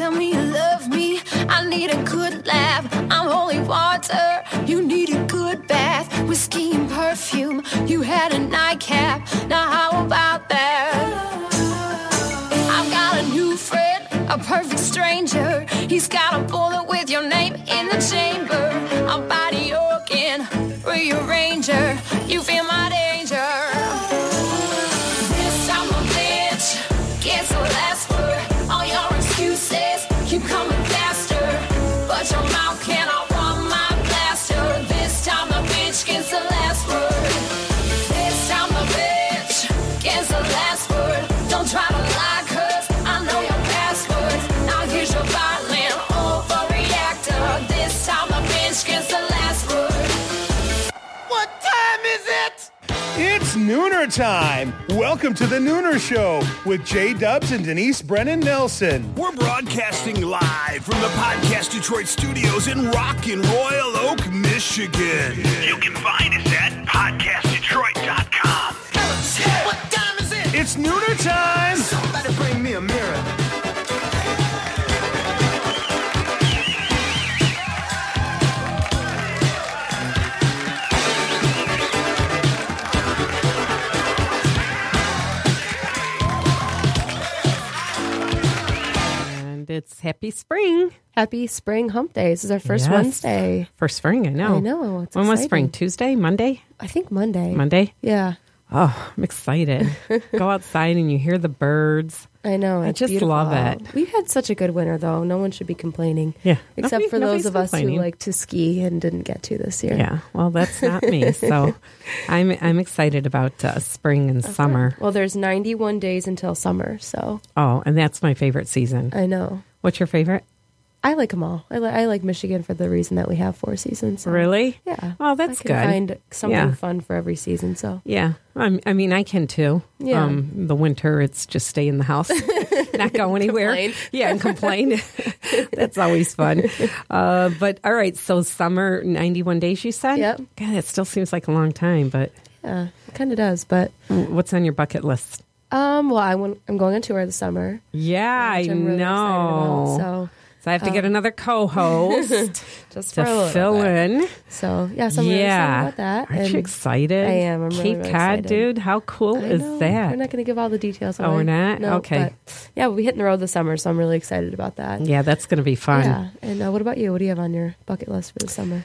tell me you love me. I need a good laugh. I'm holy water. You need a good bath. Whiskey and perfume. You had a nightcap. Now, how about that? I've got a new friend, a perfect stranger. He's got a bullet time. Welcome to the Nooner Show with Jay Dubs and Denise Brennan Nelson. We're broadcasting live from the Podcast Detroit studios in Rockin' Royal Oak, Michigan. You can find us at podcastdetroit.com. What time is it? It's Nooner time. Somebody bring me a mirror. It's happy spring. Happy Spring Hump Day. This is our first Yes. Wednesday. For spring, I know. I know, it's when was spring? Tuesday? Monday? I think Monday. Monday? Yeah, Oh, I'm excited. Go outside and you hear the birds. I know. I just love out. it. We've had such a good winter, though. No one should be complaining. Yeah. Except Nobody- for those of us who like to ski and didn't get to this year. Yeah, well, that's not me. So I'm I'm excited about uh, spring and summer. Well, there's 91 days until summer, so Oh, and that's my favorite season. I know. What's your favorite? I like them all. I, li- I like Michigan for the reason that we have four seasons. so- Really? Yeah. Oh, that's I can good. Find something Yeah. fun for every season. So Yeah, I'm, I mean, I can too. Yeah. Um, the winter, it's just stay in the house, not go anywhere. Complain. Yeah, and complain. That's always fun. Uh, but all right, so summer, 91 days, you said? Yep. God, it still seems like a long time, but yeah, it kind of does. But what's on your bucket list? Um, well, I I'm going on tour this summer. Yeah, I really know. about, so So I have to get another co-host just to fill in. So yeah, so I'm really yeah, excited about that. Aren't and you excited? I am. I'm really, Cape really Cod, excited. dude. How cool I is know. that? We're not going to give all the details. Oh, we're not? No, Okay. yeah, we'll be hitting the road this summer, so I'm really excited about that. yeah, that's going to be fun. Yeah. And uh, what about you? What do you have on your bucket list for the summer?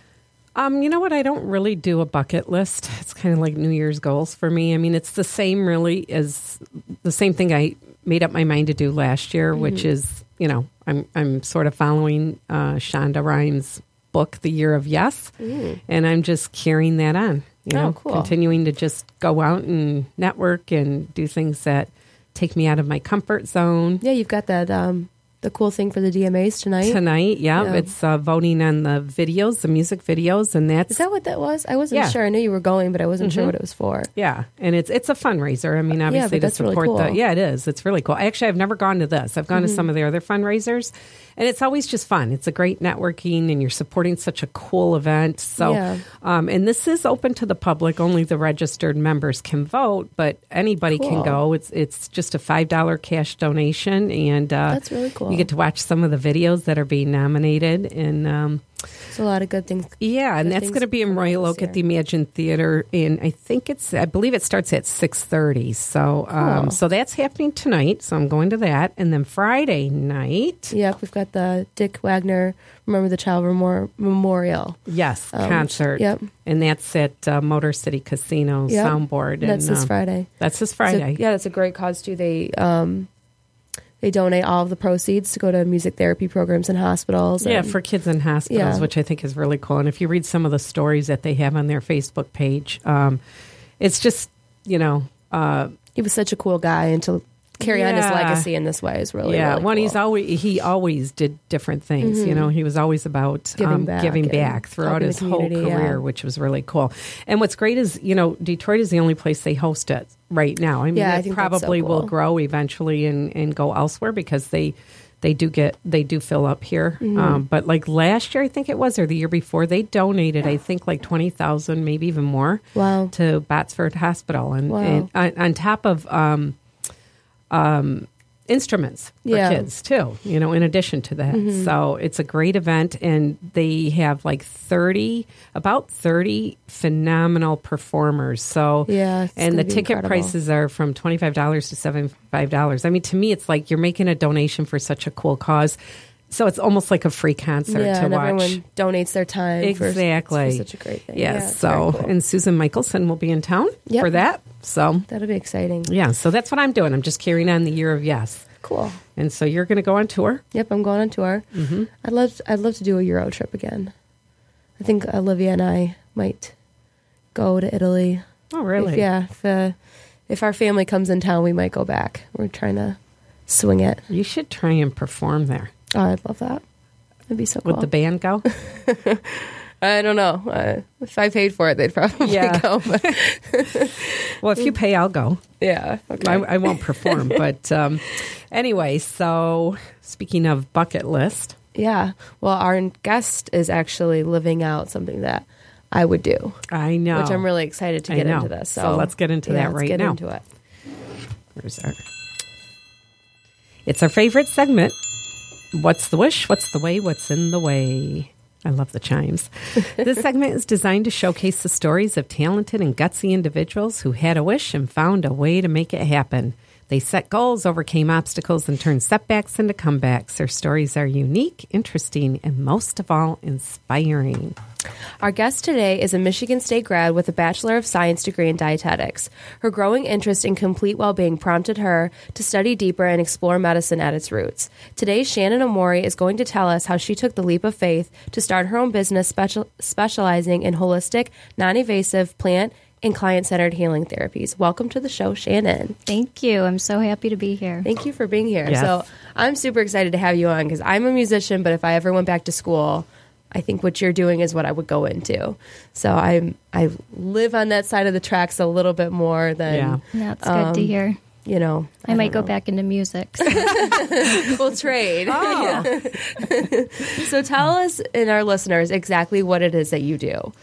Um, you know what? I don't really do a bucket list. It's kind of like New Year's goals for me. I mean, it's the same really as the same thing I made up my mind to do last year, which Mm-hmm. is, you know, I'm I'm sort of following uh, Shonda Rhimes' book, The Year of Yes, and I'm just carrying that on. You Mm. Oh, know, cool. continuing to just go out and network and do things that take me out of my comfort zone. Yeah, you've got that um, the cool thing for the DMAs tonight. Tonight, yeah, Yeah. it's uh, voting on the videos, the music videos, and that's Is that what that was? I wasn't Yeah. Mm-hmm. sure. I knew you were going, but I wasn't sure what it was for. Yeah, and it's it's a fundraiser. I mean, obviously but to that's really support the. Mm-hmm. yeah, it is. It's really cool. Actually, I've never gone to this. I've gone to some of the other fundraisers, and it's always just fun. It's a great networking, and you're supporting such a cool event. So, Yeah. um, and this is open to the public. Only the registered members can vote, but anybody Cool. can go. It's it's just a five dollar cash donation, and uh, That's really cool. You get to watch some of the videos that are being nominated, and um, There's a lot of good things. yeah, and that's going to be in Royal Oak at the. Emagine Theater. In I think it's I believe it starts at six thirty. So um, Cool. so that's happening tonight. So I'm going to that, and then Friday night, Yep, we've got the Dick Wagner Remember the Child Memor- Memorial. yes, Um, concert. yep. and that's at uh, Motor City Casino Yep. Soundboard. And, That's this um, Friday. That's this So, Friday. yeah, that's a great cause too. They um, they donate all of the proceeds to go to music therapy programs in hospitals. Yeah, and- for kids in hospitals, Yeah. which I think is really cool. And if you read some of the stories that they have on their Facebook page, um, it's just you know. Uh, he was such a cool guy, and to carry on his legacy in this way is really yeah, really one cool. he's always he always did different things. You know, he was always about Giving um, back giving back throughout his whole career, yeah. which was really cool. And what's great is you know Detroit is the only place they host it right now. I mean, Yeah, I it think that's so probably will grow eventually and and go elsewhere because they. They do get they do fill up here, Mm-hmm. um, but like last year, I think it was, or the year before, they donated I think like twenty thousand, maybe even more, Wow. to Botsford Hospital, and, Wow. and on, on top of um, um, instruments for Yeah. kids too. You know, in addition to that, Mm-hmm. so it's a great event, and they have like thirty, about thirty phenomenal performers. So Yeah, and the ticket incredible. prices are from twenty five dollars to seventy five dollars. I mean, to me, it's like you're making a donation for such a cool cause. So it's almost like a free concert yeah, to and watch. everyone donates their time. Exactly. for such a great thing. Yes. Yeah, so, cool. and Susan Michelson will be in town Yep. for that. So, that'll be exciting. yeah. So that's what I'm doing. I'm just carrying on the year of yes. Cool. And so you're going to go on tour. Yep, I'm going on tour. Mm-hmm. I'd love I'd love to do a Euro trip again. I think Olivia and I might go to Italy. Oh, really? If, yeah, if, uh, if our family comes in town, we might go back. We're trying to swing it. You should try and perform there. Oh, I'd love that. That'd be so cool. Would the band go? I don't know. Uh, if I paid for it, they'd probably Yeah. go. Well, if you pay, I'll go. yeah, okay. I, I won't perform. but um, anyway, so speaking of bucket list, yeah. Well, our guest is actually living out something that I would do, I know. which I'm really excited to get into this. So, So let's get into yeah, that let's right get now. Into it. Where's our? It's our favorite segment. What's the wish? What's the way? What's in the way? I love the chimes. this segment is designed to showcase the stories of talented and gutsy individuals who had a wish and found a way to make it happen. They set goals, overcame obstacles, and turned setbacks into comebacks. Their stories are unique, interesting, and most of all, inspiring. Our guest today is a Michigan State grad with a Bachelor of Science degree in dietetics. Her growing interest in complete well being prompted her to study deeper and explore medicine at its roots. Today, Shannon Omori is going to tell us how she took the leap of faith to start her own business special- specializing in holistic, non invasive, plant, and client centered healing therapies. Welcome to the show, Shannon. Thank you. I'm so happy to be here. Thank you for being here. Yes. So, I'm super excited to have you on because I'm a musician, but if I ever went back to school, I think what you're doing is what I would go into. So I'm I live on that side of the tracks a little bit more than Yeah. That's good to hear. you know. I, might don't go back into music. so- We'll trade. Oh. So tell us and our listeners exactly what it is that you do.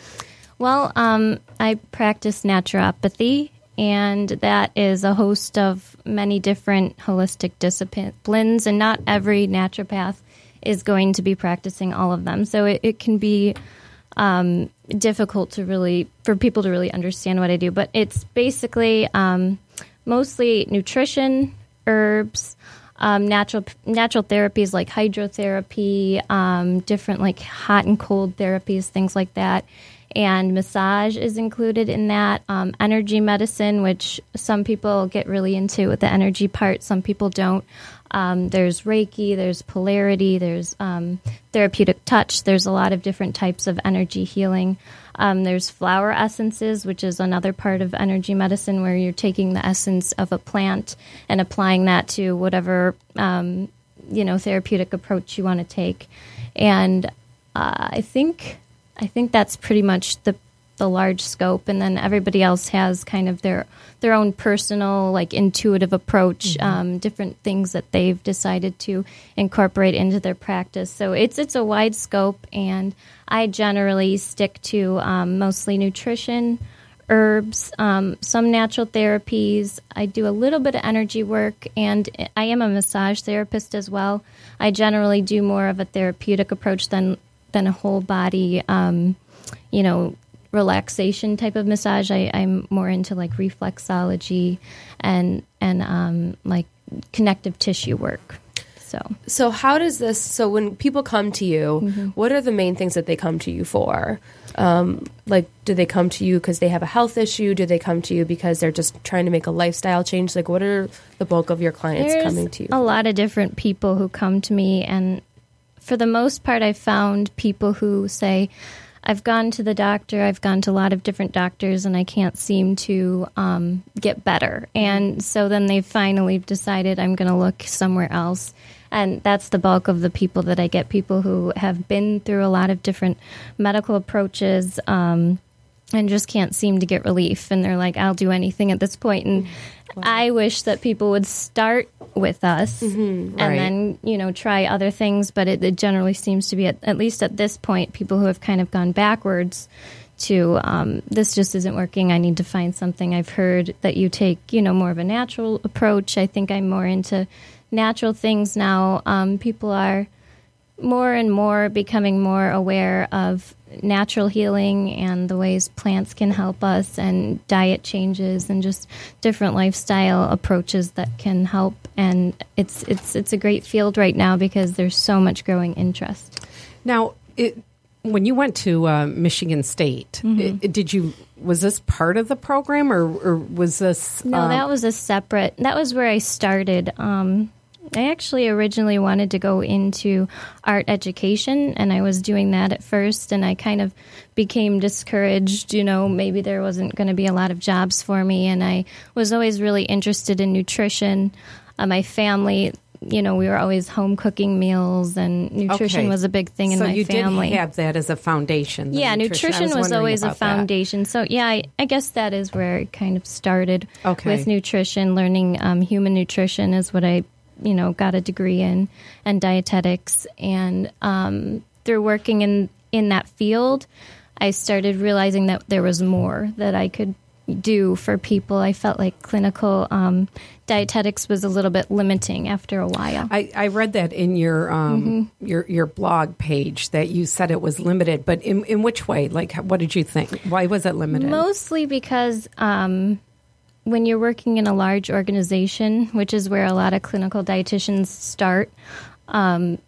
well, um, I practice naturopathy, and that is a host of many different holistic disciplines, and not every naturopath is going to be practicing all of them. So it, it can be um, difficult to really for people to really understand what I do. But it's basically um, mostly nutrition, herbs, um, natural natural therapies like hydrotherapy, um, different like hot and cold therapies, things like that. And massage is included in that. Um, energy medicine, which some people get really into with the energy part, some people don't. Um, there's Reiki, there's polarity, there's um, therapeutic touch. There's a lot of different types of energy healing. Um, there's flower essences, which is another part of energy medicine where you're taking the essence of a plant and applying that to whatever um, you know therapeutic approach you want to take. And uh, I think I think that's pretty much the the large scope, and then everybody else has kind of their their own personal, like intuitive approach, um, different things that they've decided to incorporate into their practice. So it's it's a wide scope, and I generally stick to um, mostly nutrition, herbs, um, some natural therapies. I do a little bit of energy work, and I am a massage therapist as well. I generally do more of a therapeutic approach than than a whole body, um, you know, relaxation type of massage. I, I'm more into like reflexology and and um, like connective tissue work. So So how does this? So when people come to you, Mm-hmm. what are the main things that they come to you for? Um, like, do they come to you because they have a health issue? Do they come to you because they're just trying to make a lifestyle change? Like, what are the bulk of your clients There's coming to you? a lot of different people who come to me, and for the most part, I've found people who say, I've gone to the doctor, I've gone to a lot of different doctors, and I can't seem to um, get better. And so then they finally decided I'm going to look somewhere else. And that's the bulk of the people that I get people who have been through a lot of different medical approaches. Um, and just can't seem to get relief. And they're like, I'll do anything at this point. And I wish that people would start with us and right. then, you know, try other things. But it, it generally seems to be, at, at least at this point, people who have kind of gone backwards to um, this just isn't working. I need to find something. I've heard that you take, you know, more of a natural approach. I think I'm more into natural things now. Um, people are more and more becoming more aware of natural healing and the ways plants can help us and diet changes and just different lifestyle approaches that can help and it's it's it's a great field right now because there's so much growing interest. Now, it, when you went to uh, Michigan State, Mm-hmm. i- did you was this part of the program or, or was this No, that was a separate. That was where I started. Um, I actually originally wanted to go into art education, and I was doing that at first, and I kind of became discouraged. You know, maybe there wasn't going to be a lot of jobs for me, and I was always really interested in nutrition. Uh, my family, you know, we were always home cooking meals, and nutrition Okay. was a big thing in so my you family. did have that as a foundation. Yeah, I nutrition was, wondering always a about that. foundation. So yeah, I, I guess that is where it kind of started Okay. with nutrition. Learning um, human nutrition is what I, you know, got a degree in, and dietetics. And um, through working in in that field, I started realizing that there was more that I could do for people. I felt like clinical um, dietetics was a little bit limiting after a while. I, I read that in your um, Mm-hmm. your your blog page that you said it was limited, but in in which way? Like, what did you think? Why was it limited? Mostly because um, when you're working in a large organization, which is where a lot of clinical dietitians start, um,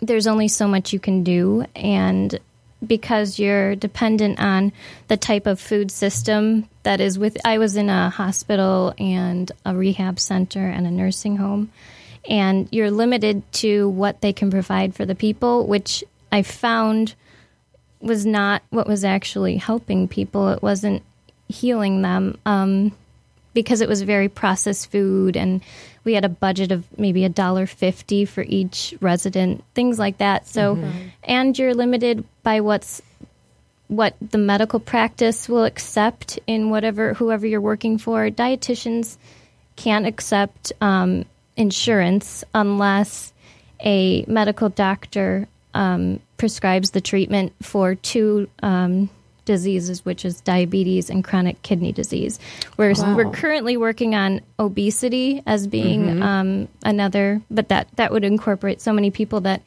there's only so much you can do. And because you're dependent on the type of food system that is with, I was in a hospital and a rehab center and a nursing home. And you're limited to what they can provide for the people, which I found was not what was actually helping people. It wasn't healing them um, because it was very processed food, and we had a budget of maybe a dollar fifty for each resident, things like that. So, and you're limited by what's what the medical practice will accept in whatever whoever you're working for. Dietitians can't accept um, insurance unless a medical doctor um, prescribes the treatment for two um, diseases, which is diabetes and chronic kidney disease. We're, we're currently working on obesity as being mm-hmm. um, another, but that, that would incorporate so many people that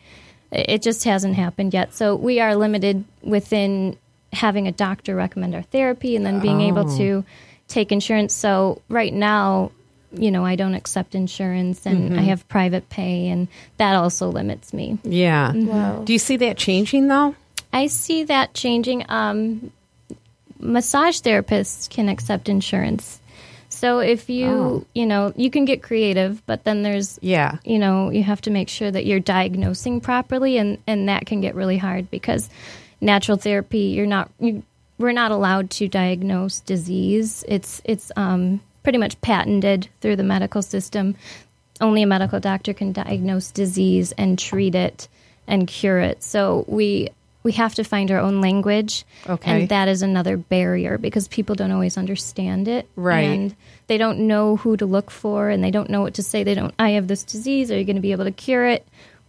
it just hasn't happened yet. So we are limited within having a doctor recommend our therapy and then being able oh. to take insurance. So right now, you know, I don't accept insurance and I mm-hmm. have private pay, and that also limits me. yeah. Wow. Do you see that changing though? I see that changing. Um, massage therapists can accept insurance. So if you, Oh. you know, you can get creative, but then there's, Yeah. you know, you have to make sure that you're diagnosing properly, and and that can get really hard because natural therapy, you're not, you, we're not allowed to diagnose disease. It's it's um, pretty much patented through the medical system. Only a medical doctor can diagnose disease and treat it and cure it. So we we have to find our own language, Okay. and that is another barrier because people don't always understand it, Right. And they don't know who to look for, and they don't know what to say. They don't. I have this disease. Are you going to be able to cure it?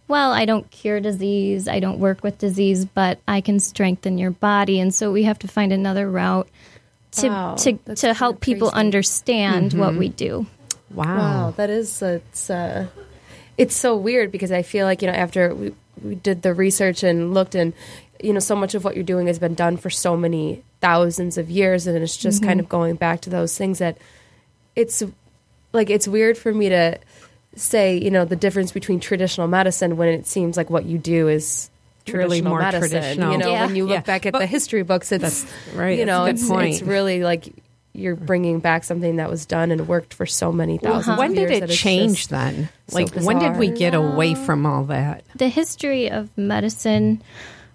Well, I don't cure disease. I don't work with disease, but I can strengthen your body, and so we have to find another route to Wow, to to kinda help people understand what Mm-hmm. we do. Wow. Wow, that is it's uh, it's so weird because I feel like you know after we, we did the research and looked and you know so much of what you're doing has been done for so many thousands of years and it's just kind mm-hmm. of going back to those things that it's like it's weird for me to say you know the difference between traditional medicine when it seems like what you do is Really traditional more medicine. traditional. You know, Yeah. when you look Yeah. back at But- the history books, it's right, You know, it's, it's really like you're bringing back something that was done and worked for so many thousands. when of did years it that it's change just- then? so Like, when did we bizarre. get away from all that? the history of medicine.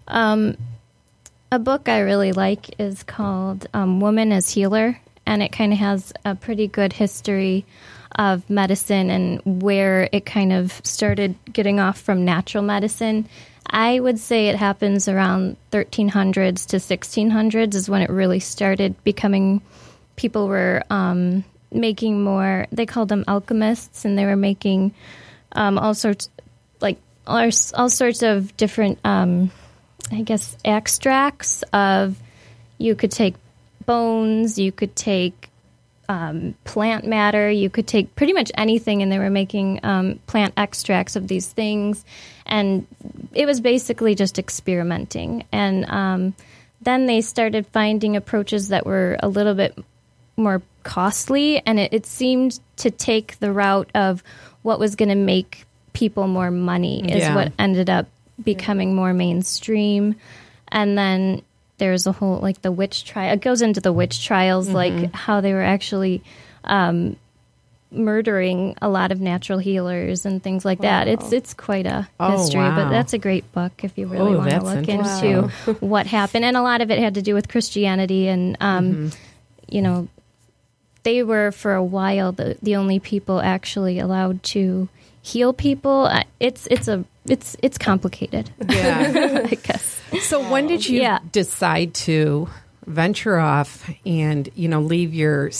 Um, a book I really like is called um, Woman as Healer, and it kind of has a pretty good history of medicine and where it kind of started getting off from natural medicine. I would say it happens around 1300s to 1600s is when it really started becoming. People were um, making more. They called them alchemists, and they were making um, all sorts, like all, all sorts of different, um, I guess, extracts of. You could take bones. You could take um, plant matter. You could take pretty much anything, and they were making um, plant extracts of these things. And it was basically just experimenting. And um, then they started finding approaches that were a little bit more costly, and it, it seemed to take the route of what was going to make people more money, is Yeah. what ended up becoming more mainstream. And then there's a whole like the witch trial. It goes into the witch trials, Mm-hmm. like how they were actually um, murdering a lot of natural healers and things like that. It's it's quite a Oh, history, wow. but that's a great book if you really Oh, want to look into what happened. And a lot of it had to do with Christianity, and um, Mm-hmm. you know, they were for a while the the only people actually allowed to heal people. Uh, It's it's a it's it's complicated. Yeah. I guess. So when did you Yeah. decide to venture off and you know leave your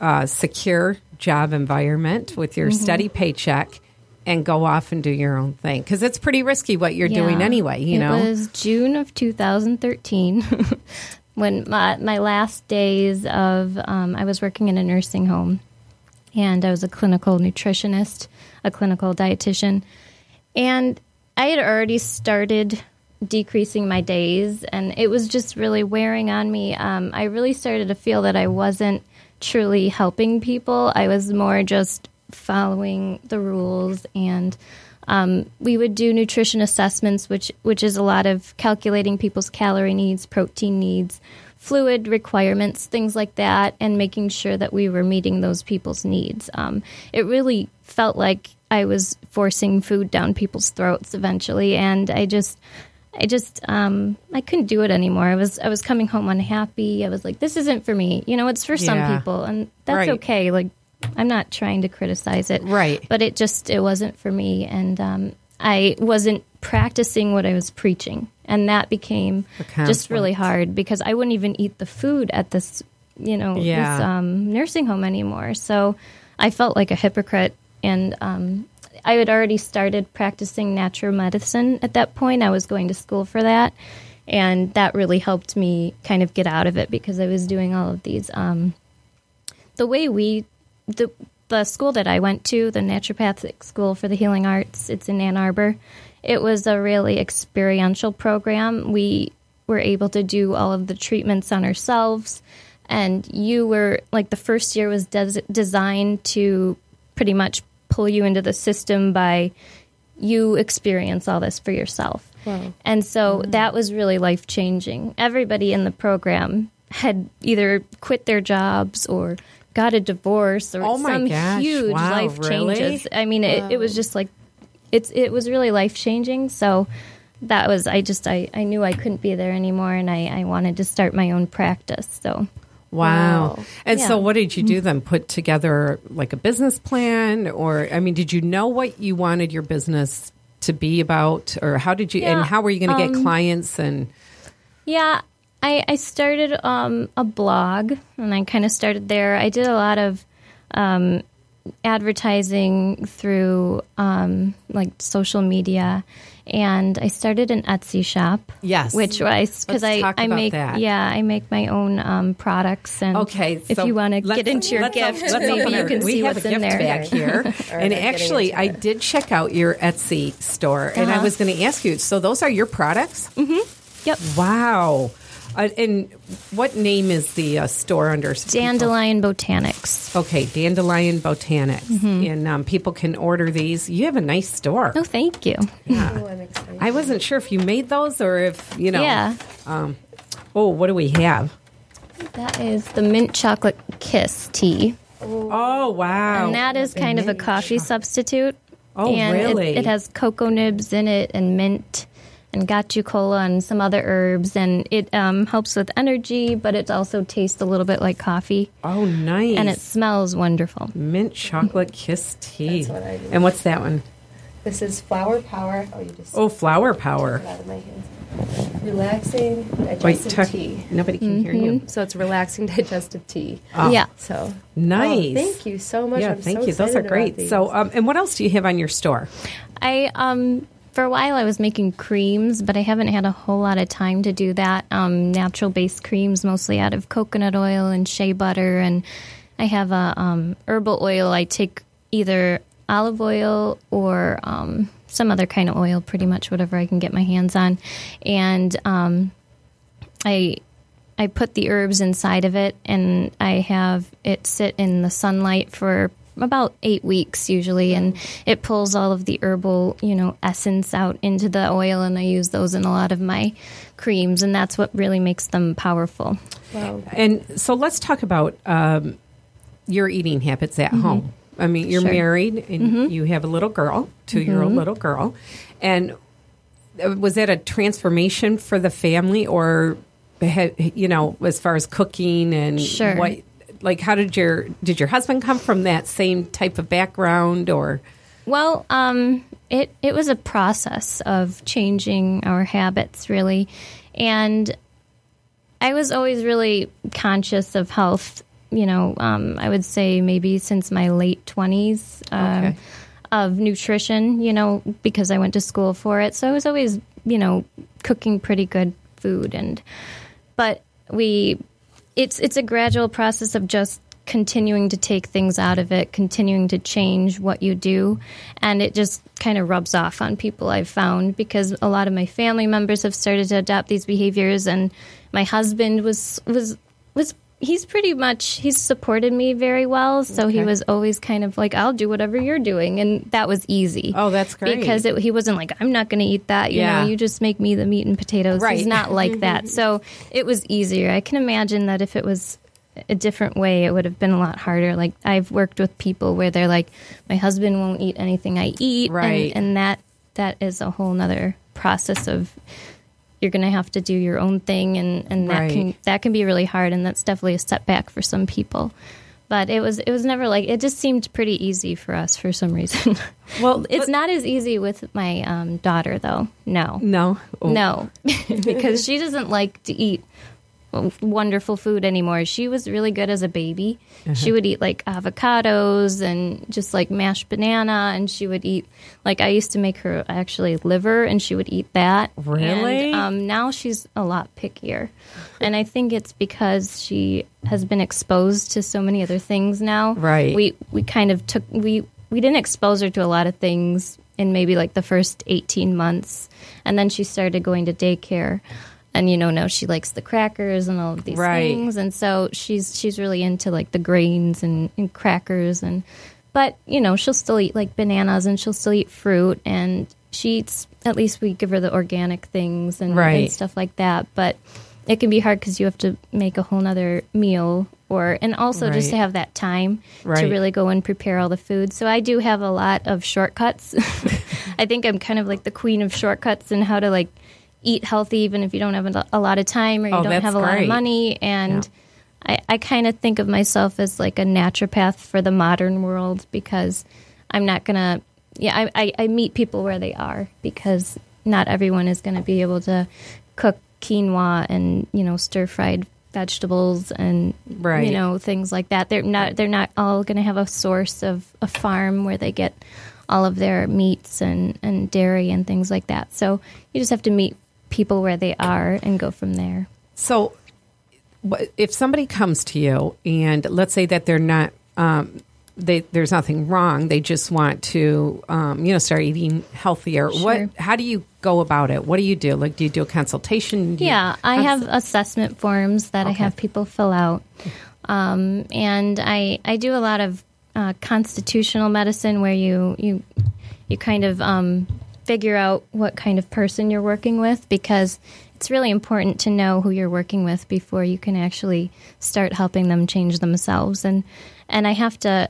uh, secure job environment with your Mm-hmm. steady paycheck and go off and do your own thing? Because it's pretty risky what you're doing anyway. You it know. was June of 2013 when my, my last days of um, I was working in a nursing home, and I was a clinical nutritionist, a clinical dietitian, and I had already started decreasing my days, and it was just really wearing on me. Um, I really started to feel that I wasn't truly helping people. I was more just following the rules and um, we would do nutrition assessments, which which is a lot of calculating people's calorie needs, protein needs, fluid requirements, things like that, and making sure that we were meeting those people's needs. Um, it really felt like I was forcing food down people's throats eventually, and I just. I just um, I couldn't do it anymore. I was I was coming home unhappy. I was like, this isn't for me. You know, it's for Yeah. some people, and that's Right. okay. Like, I'm not trying to criticize it, Right. But it just it wasn't for me, and um, I wasn't practicing what I was preaching, and that became just really hard because I wouldn't even eat the food at this, you know, Yeah. this um, nursing home anymore. So I felt like a hypocrite, and um, I had already started practicing natural medicine at that point. I was going to school for that, and that really helped me kind of get out of it because I was doing all of these. Um, the way we the the school that I went to, the naturopathic school for the healing arts, it's in Ann Arbor. It was a really experiential program. We were able to do all of the treatments on ourselves, and you were like the first year was des- designed to pretty much pull you into the system by you experience all this for yourself. And so mm-hmm. that was really life changing. Everybody in the program had either quit their jobs or got a divorce or Oh some gosh. huge Wow, life really? changes. I mean, it, it was just like it's it was really life changing. So that was I just I, I knew I couldn't be there anymore, and I, I wanted to start my own practice. So Wow. Wow. And so what did you do then? Put together like a business plan or I mean, did you know what you wanted your business to be about or how did you and how were you going to get um, clients and Yeah, I, I started um, a blog and I kind of started there. I did a lot of um, advertising through um, like social media. And I started an Etsy shop. Yes. which I because I, I make that. yeah I make my own um, products and Okay, if so you want to get into your gift op- maybe you can we see have what's a in there back here, and actually, I it. did check out your Etsy store, and I Uh-huh. was going to ask you. So those are your products? Mm-hmm. Yep. Wow. Uh, and what name is the uh, store under? so people- Dandelion Botanics. Okay, Dandelion Botanics, Mm-hmm. and um, people can order these. You have a nice store. Oh, thank you. Oh, I'm. I wasn't sure if you made those or if you know. Yeah. Oh, what do we have? That is the mint chocolate kiss tea. Oh wow! And that is kind of a coffee substitute. Oh, and it- really? It, has cocoa nibs in it and mint and gotu kola and some other herbs. And it um, helps with energy, but it also tastes a little bit like coffee. oh, nice. And it smells wonderful. mint chocolate kiss tea. That's what I do. and what's that one? This is flower power. Oh, you just Oh, flower power. get out of. Relaxing Wait, digestive tuck- tea. nobody can hear you. So it's relaxing digestive tea. Oh, Yeah. So Nice. Oh, thank you so much. Yeah, I'm thank so you. Those are great. So, um, and what else do you have on your store? I um for a while I was making creams, but I haven't had a whole lot of time to do that. Um, natural based creams, mostly out of coconut oil and shea butter, and I have a um, herbal oil. I take either olive oil or um, some other kind of oil, pretty much whatever I can get my hands on, and um, I I put the herbs inside of it, and I have it sit in the sunlight for about eight weeks usually, and it pulls all of the herbal, you know, essence out into the oil, and I use those in a lot of my creams, and that's what really makes them powerful. Wow. And so let's talk about um, your eating habits at Mm-hmm. home. I mean, you're Sure. married and you have a little girl, 2 year Mm-hmm. old little girl. And uh, was that a transformation for the family or, you know, as far as cooking and Sure. what, like, how did your, did your husband come from that same type of background or? Well, um, it it was a process of changing our habits, really, and I was always really conscious of health. You know, um, I would say maybe since my late twenties um, Okay. of nutrition. You know, because I went to school for it, so I was always you know cooking pretty good food, and but we it's it's a gradual process of just continuing to take things out of it, continuing to change what you do, and it just kind of rubs off on people I've found because a lot of my family members have started to adopt these behaviors. And my husband was was was he's pretty much he's supported me very well so he was always kind of like I'll do whatever you're doing and that was easy. Oh, that's great. Because it, he wasn't like I'm not going to eat that, you Yeah. know, you just make me the meat and potatoes. Right. He's not like that. So it was easier. I can imagine that if it was a different way, it would have been a lot harder. Like I've worked with people where they're like, my husband won't eat anything I eat, and- Right. And, that that is a whole nother process of you're going to have to do your own thing, and and that Right. can that can be really hard, and that's definitely a setback for some people. But it was it was never like it just seemed pretty easy for us for some reason. Well, it's not as easy with my um, daughter though. No, no. Oh, no, because she doesn't like to eat wonderful food anymore. She was really good as a baby. Uh-huh. She would eat like avocados and just like mashed banana, and she would eat like I used to make her actually liver, and she would eat that. Really? And, um, now she's a lot pickier, and I think it's because she has been exposed to so many other things now. Right. We we kind of took we we didn't expose her to a lot of things in maybe like the first 18 months and then she started going to daycare and you know now she likes the crackers and all of these Right. things and so she's she's really into like the grains and, and crackers and but you know she'll still eat like bananas and she'll still eat fruit and she eats at least we give her the organic things and, Right. and stuff like that but it can be hard because you have to make a whole nother meal or and also just to have that time Right. to really go and prepare all the food so i do have a lot of shortcuts i think i'm kind of like the queen of shortcuts and how to like eat healthy even if you don't have a lot of time or you Oh, don't have a lot of money. And i, I kind of think of myself as like a naturopath for the modern world because i'm not gonna yeah i, I, I meet people where they are because not everyone is going to be able to cook quinoa and you know stir fried vegetables and Right. you know things like that. They're not they're not all going to have a source of a farm where they get all of their meats and and dairy and things like that. So you just have to meet people where they are and go from there So, if somebody comes to you and let's say that they're not, um, they, there's nothing wrong. They just want to, um, you know, start eating healthier. Sure. What? How do you go about it? What do you do? Like, do you do a consultation? Do you- Yeah, I have assessment forms that I have people fill out, um, and I I do a lot of uh, constitutional medicine where you you you kind of um, figure out what kind of person you're working with because it's really important to know who you're working with before you can actually start helping them change themselves. And and I have to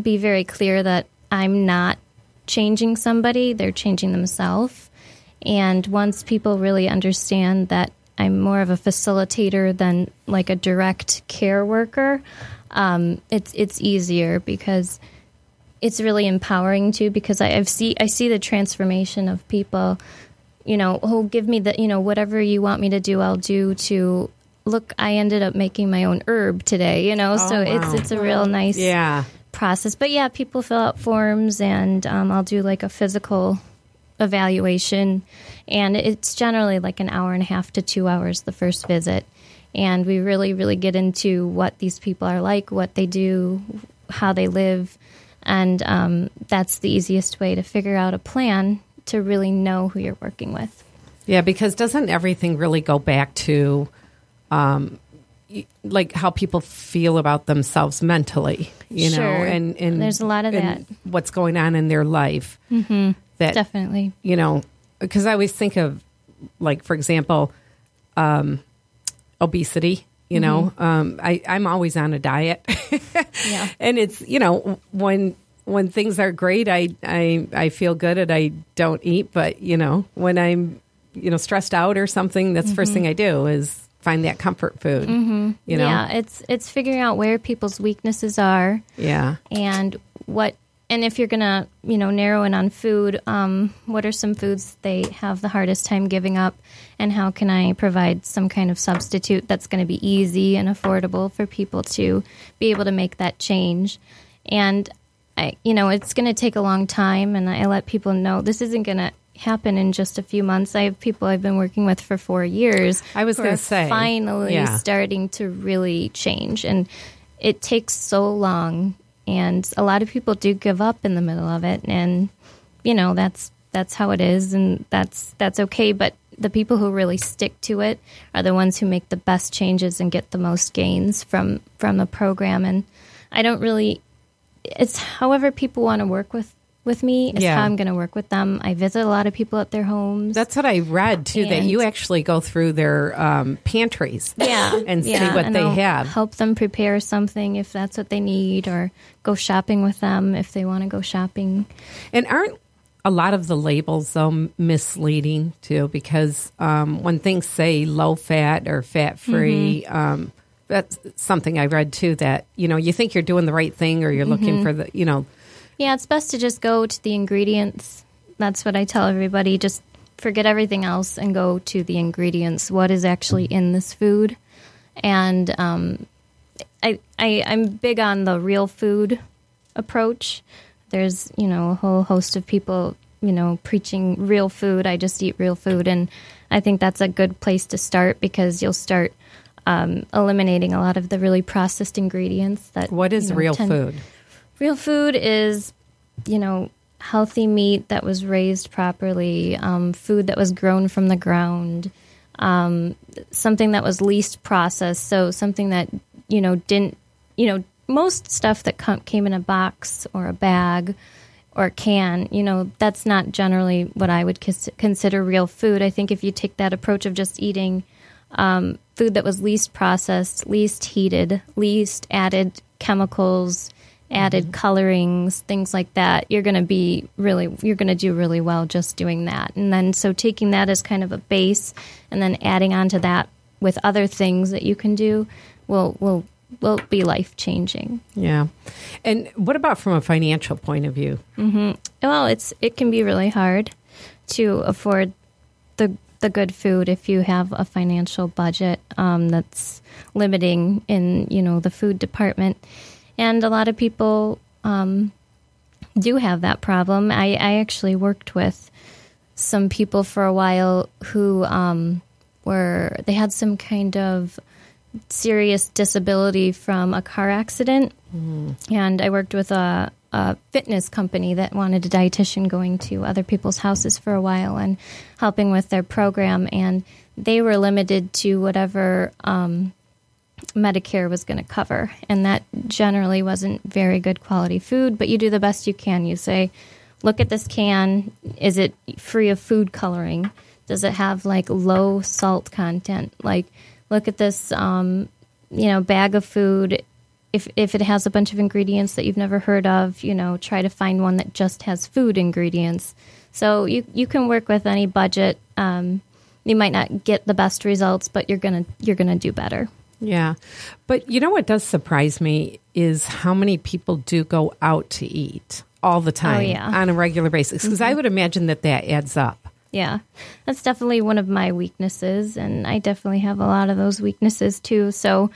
be very clear that I'm not changing somebody they're changing themselves. And once people really understand that I'm more of a facilitator than like a direct care worker, um, it's it's easier because it's really empowering too. Because I, I've see I see the transformation of people. You know, who give me the you know whatever you want me to do, I'll do. To look, I ended up making my own herb today. You know, so Oh, it's it's a real nice Yeah. process. But yeah, people fill out forms, and um, I'll do like a physical evaluation, and it's generally like an hour and a half to two hours the first visit. and we really, really get into what these people are like, what they do, how they live, and um, that's the easiest way to figure out a plan to really know who you're working with. Yeah, because doesn't everything really go back to um like how people feel about themselves mentally, you know, and and There's a lot of that. what's going on in their life. Mm-hmm. That Definitely. you know, because I always think of, like, for example, um, obesity. You know, um, I, I'm always on a diet, Yeah. and it's you know when when things are great, I I I feel good and I don't eat. But you know, when I'm you know stressed out or something, that's the first thing I do is find that comfort food. Mm-hmm. You know, Yeah, it's it's figuring out where people's weaknesses are yeah, and what and if you're gonna you know narrow in on food um, what are some foods they have the hardest time giving up? And how can i provide some kind of substitute that's going to be easy and affordable for people to be able to make that change? And i you know it's going to take a long time and i let people know this isn't going to happen in just a few months. I have people i've been working with for four years I was gonna say, finally yeah. starting to really change. And it takes so long and a lot of people do give up in the middle of it. And you know that's that's how it is. And that's that's okay. But the people who really stick to it are the ones who make the best changes and get the most gains from from the program. And i don't really it's however people want to work with with me is Yeah. how i'm going to work with them i visit a lot of people at their homes that's what I read too. that you actually go through their um, pantries, yeah and see what and they I'll have. help them prepare something if that's what they need or go shopping with them if they want to go shopping And aren't a lot of the labels though misleading too? Because um, when things say low fat or fat free, um, that's something I read too. That you know you think you're doing the right thing or you're looking for the you know yeah it's best to just go to the ingredients. That's what i tell everybody. Just forget everything else and go to the ingredients what is actually in this food. And um, I, I i'm big on the real food approach. There's you know a whole host of people you know preaching real food. I just eat real food. And i think that's a good place to start because you'll start um, eliminating a lot of the really processed ingredients that what is you know, real tend- food. Real food is, you know, healthy meat that was raised properly, um, food that was grown from the ground, um, something that was least processed. So something that you know didn't, you know, most stuff that com- came in a box or a bag or a can, you know, that's not generally what I would cons- consider real food. I think if you take that approach of just eating um, food that was least processed, least heated, least added chemicals, added colorings, things like that, you're going to be really, you're going to do really well just doing that. And then, so taking that as kind of a base and then adding on to that with other things that you can do will, will, will be life changing. Yeah, and what about from a financial point of view? Well, it's it can be really hard to afford the the good food if you have a financial budget um, that's limiting in you know the food department, and a lot of people um, do have that problem. I, I actually worked with some people for a while who um, were they had some kind of serious disability from a car accident and I worked with a, a fitness company that wanted a dietitian going to other people's houses for a while and helping with their program. And they were limited to whatever um, Medicare was going to cover. And that generally wasn't very good quality food, but you do the best you can. You say, look at this can. Is it free of food coloring? Does it have like low salt content? Like, look at this, um, you know, bag of food if if it has a bunch of ingredients that you've never heard of, you know, try to find one that just has food ingredients. So you you can work with any budget. Um, you might not get the best results, but you're gonna you're gonna do better. Yeah, but you know what does surprise me is how many people do go out to eat all the time yeah. on a regular basis. Because I would imagine that that adds up. Yeah, that's definitely one of my weaknesses, and I definitely have a lot of those weaknesses too. So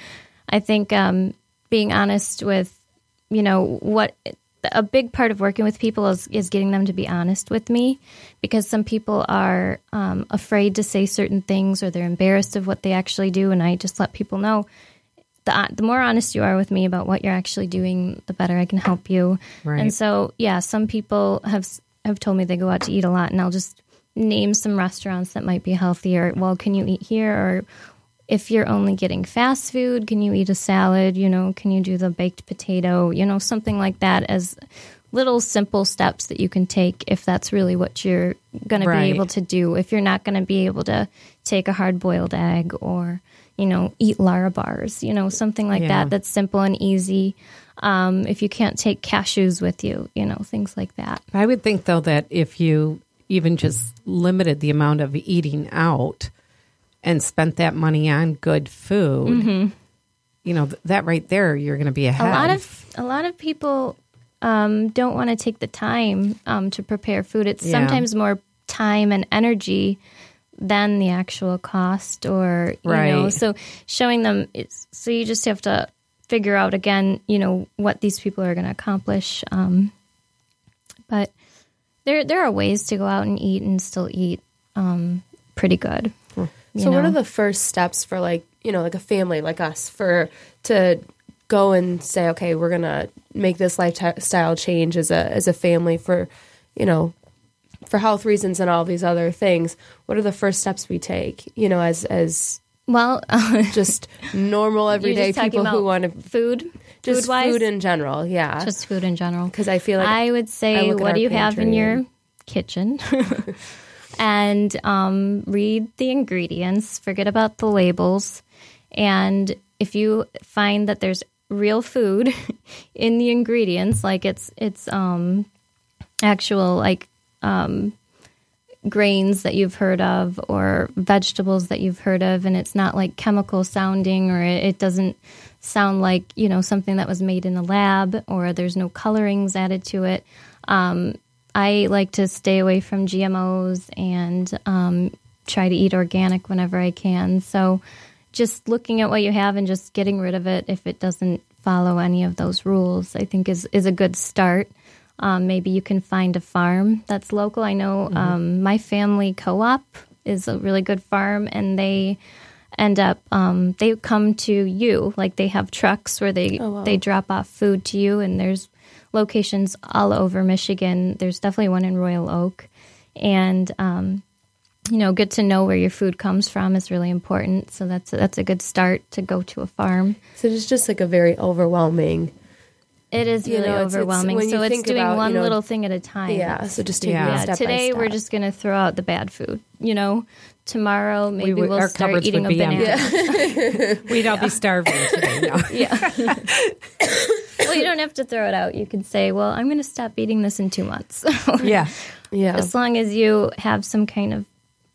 I think um, being honest with, you know, what a big part of working with people is, is getting them to be honest with me because some people are um, afraid to say certain things or they're embarrassed of what they actually do. And I just let people know the, the more honest you are with me about what you're actually doing, the better I can help you. Right. And so, yeah, some people have have told me they go out to eat a lot, and I'll just name some restaurants that might be healthier. Well, can you eat here? Or if you're only getting fast food, can you eat a salad? You know, can you do the baked potato? You know, something like that as little simple steps that you can take if that's really what you're going to be able to do. If you're not going to be able to take a hard boiled egg or, you know, eat Lara bars, you know, something like Yeah. that that's simple and easy. Um, if you can't take cashews with you, you know, things like that. I would think though that if you even just limited the amount of eating out and spent that money on good food, you know th- that right there, you're going to be ahead. Mm-hmm. A lot of a lot of people um, don't want to take the time um, to prepare food. It's Yeah. sometimes more time and energy than the actual cost, or you know. So showing them, it's, so you just have to figure out again, you know, what these people are going to accomplish. Um, but there there are ways to go out and eat and still eat um, pretty good. So what know. are the first steps for like, you know, like a family like us for to go and say, okay, we're going to make this lifestyle change as a as a family for, you know, for health reasons and all these other things. What are the first steps we take, you know, as as well, just normal everyday just people who want to food, just food-wise? food in general, yeah. just food in general. because I feel like I would say, at what do you have in your kitchen? and um, read the ingredients, forget about the labels. And if you find that there's real food in the ingredients, like it's it's um, actual like um, grains that you've heard of or vegetables that you've heard of, and it's not like chemical sounding or it, it doesn't sound like you know something that was made in a lab or there's no colorings added to it. Um, I like to stay away from GMOs and um, try to eat organic whenever I can. So just looking at what you have and just getting rid of it if it doesn't follow any of those rules, I think is is a good start. Um, maybe you can find a farm that's local. I know um, my family co-op is a really good farm, and they end up um, they come to you like they have trucks where they they drop off food to you, and there's locations all over Michigan. There's definitely one in Royal Oak, and um, you know, get to know where your food comes from is really important. So that's that's a good start to go to a farm. so it's just like a very overwhelming It is You really know, it's- it's- overwhelming. when so it's doing about, you one know- little thing at a time. yeah. So just taking Yeah. it yeah. step Today by we're just going to throw out the bad food. You know, tomorrow maybe would- we will our start cupboards eating a be banana. empty. We'd all be starving today. No. Yeah. well, you don't have to throw it out. You can say, "Well, I'm going to stop eating this in two months." yeah. yeah. as long as you have some kind of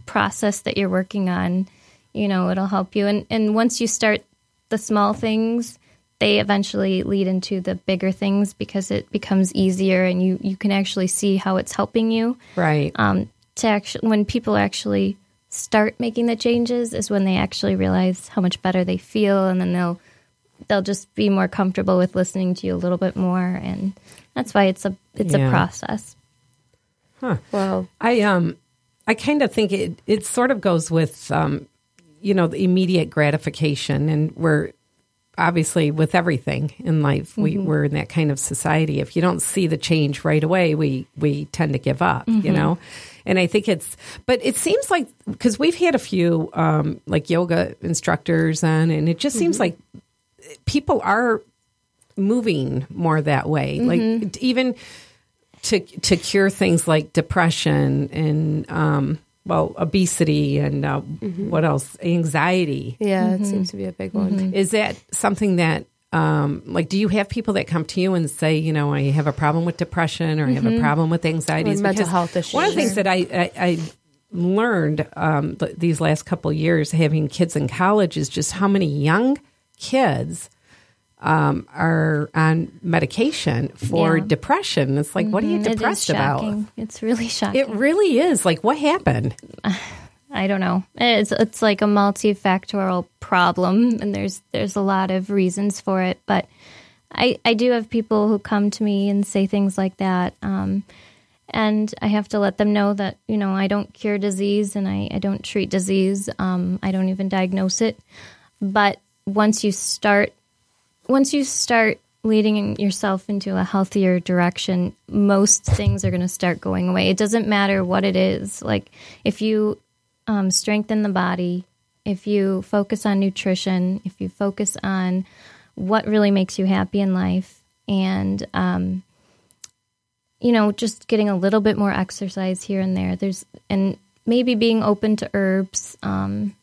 process that you're working on, you know, it'll help you. And and once you start the small things, they eventually lead into the bigger things because it becomes easier and you you can actually see how it's helping you. Right. Um, to actually, when people actually start making the changes, is when they actually realize how much better they feel, and then they'll they'll just be more comfortable with listening to you a little bit more, and that's why it's a it's Yeah. a process. Huh. Well, I um I kind of think it it sort of goes with um you know the immediate gratification and we're obviously with everything in life we we're in that kind of society. If you don't see the change right away we we tend to give up you know? And I think it's but it seems like because we've had a few um like yoga instructors on and it just seems like people are moving more that way. Like even to to cure things like depression and um, well obesity and uh, what else anxiety Yeah, Mm-hmm. it seems to be a big one. is that something that um, like do you have people that come to you and say you know I have a problem with depression or I have a problem with anxiety Or mental Because health issues. one of the things that I, I, I learned um, th- these last couple years having kids in college is just how many young kids um, are on medication for Yeah. depression. It's like, what are you Mm, it is depressed about? It's really shocking. It really is. Like, what happened? I don't know. It's it's like a multifactorial problem, and there's there's a lot of reasons for it. But I, I do have people who come to me and say things like that. Um, and I have to let them know that, you know, I don't cure disease and I, I don't treat disease. Um, I don't even diagnose it. But once you start, once you start leading yourself into a healthier direction, most things are going to start going away. It doesn't matter what it is. Like if you um, strengthen the body, if you focus on nutrition, if you focus on what really makes you happy in life, and um, you know, just getting a little bit more exercise here and there. There's and maybe being open to herbs. Um,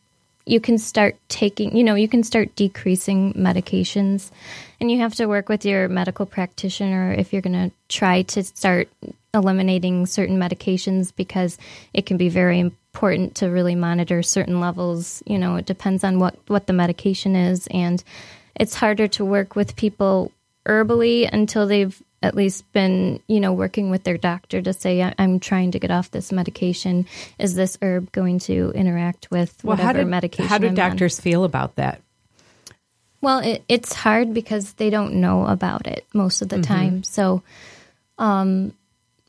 you can start taking, you know, you can start decreasing medications, and you have to work with your medical practitioner if you're going to try to start eliminating certain medications because it can be very important to really monitor certain levels. You know, it depends on what what the medication is, and it's harder to work with people herbally until they've at least been, you know, working with their doctor to say, "I- I'm trying to get off this medication. Is this herb going to interact with Well, whatever how did medication? how do I'm on? doctors feel about that? Well, it, it's hard because they don't know about it most of the time. So, um,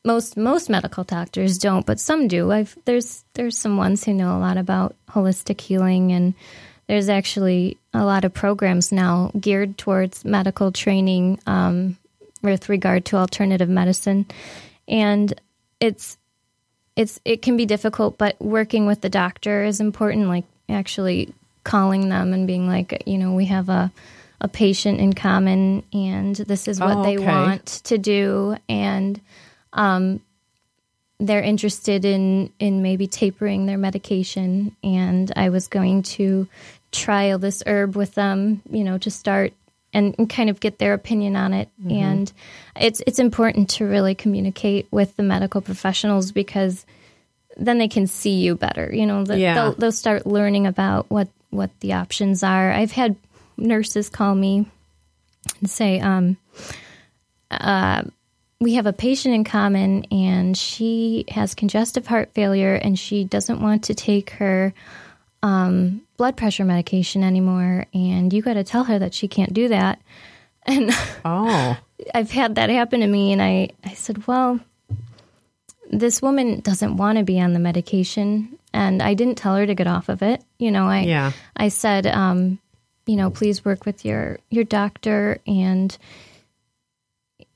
most most medical doctors don't, but some do. I've there's there's some ones who know a lot about holistic healing, and there's actually a lot of programs now geared towards medical training um, with regard to alternative medicine, and it's it's it can be difficult, but working with the doctor is important. Like actually calling them and being like, you know, we have a a patient in common, and this is what Oh, they want to do, and um, they're interested in in maybe tapering their medication. And I was going to trial this herb with them, you know, to start and, and kind of get their opinion on it. Mm-hmm. And it's it's important to really communicate with the medical professionals because then they can see you better. You know, the, Yeah. they'll they'll start learning about what what the options are. I've had nurses call me and say, um, uh, "We have a patient in common, and she has congestive heart failure, and she doesn't want to take her." Um, blood pressure medication anymore, and you got to tell her that she can't do that. And Oh, I've had that happen to me, and I, I said, well, this woman doesn't want to be on the medication, and I didn't tell her to get off of it. You know, I Yeah. I said, um, you know, please work with your your doctor, and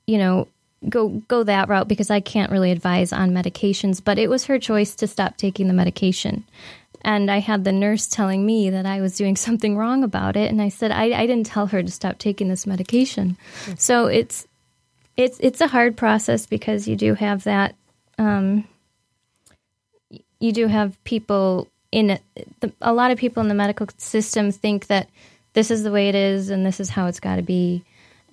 you know, go go that route because I can't really advise on medications. But it was her choice to stop taking the medication. And I had the nurse telling me that I was doing something wrong about it, and I said I, I didn't tell her to stop taking this medication. So it's it's it's a hard process because you do have that um, you do have people in a lot of people in the medical system think that this is the way it is and this is how it's got to be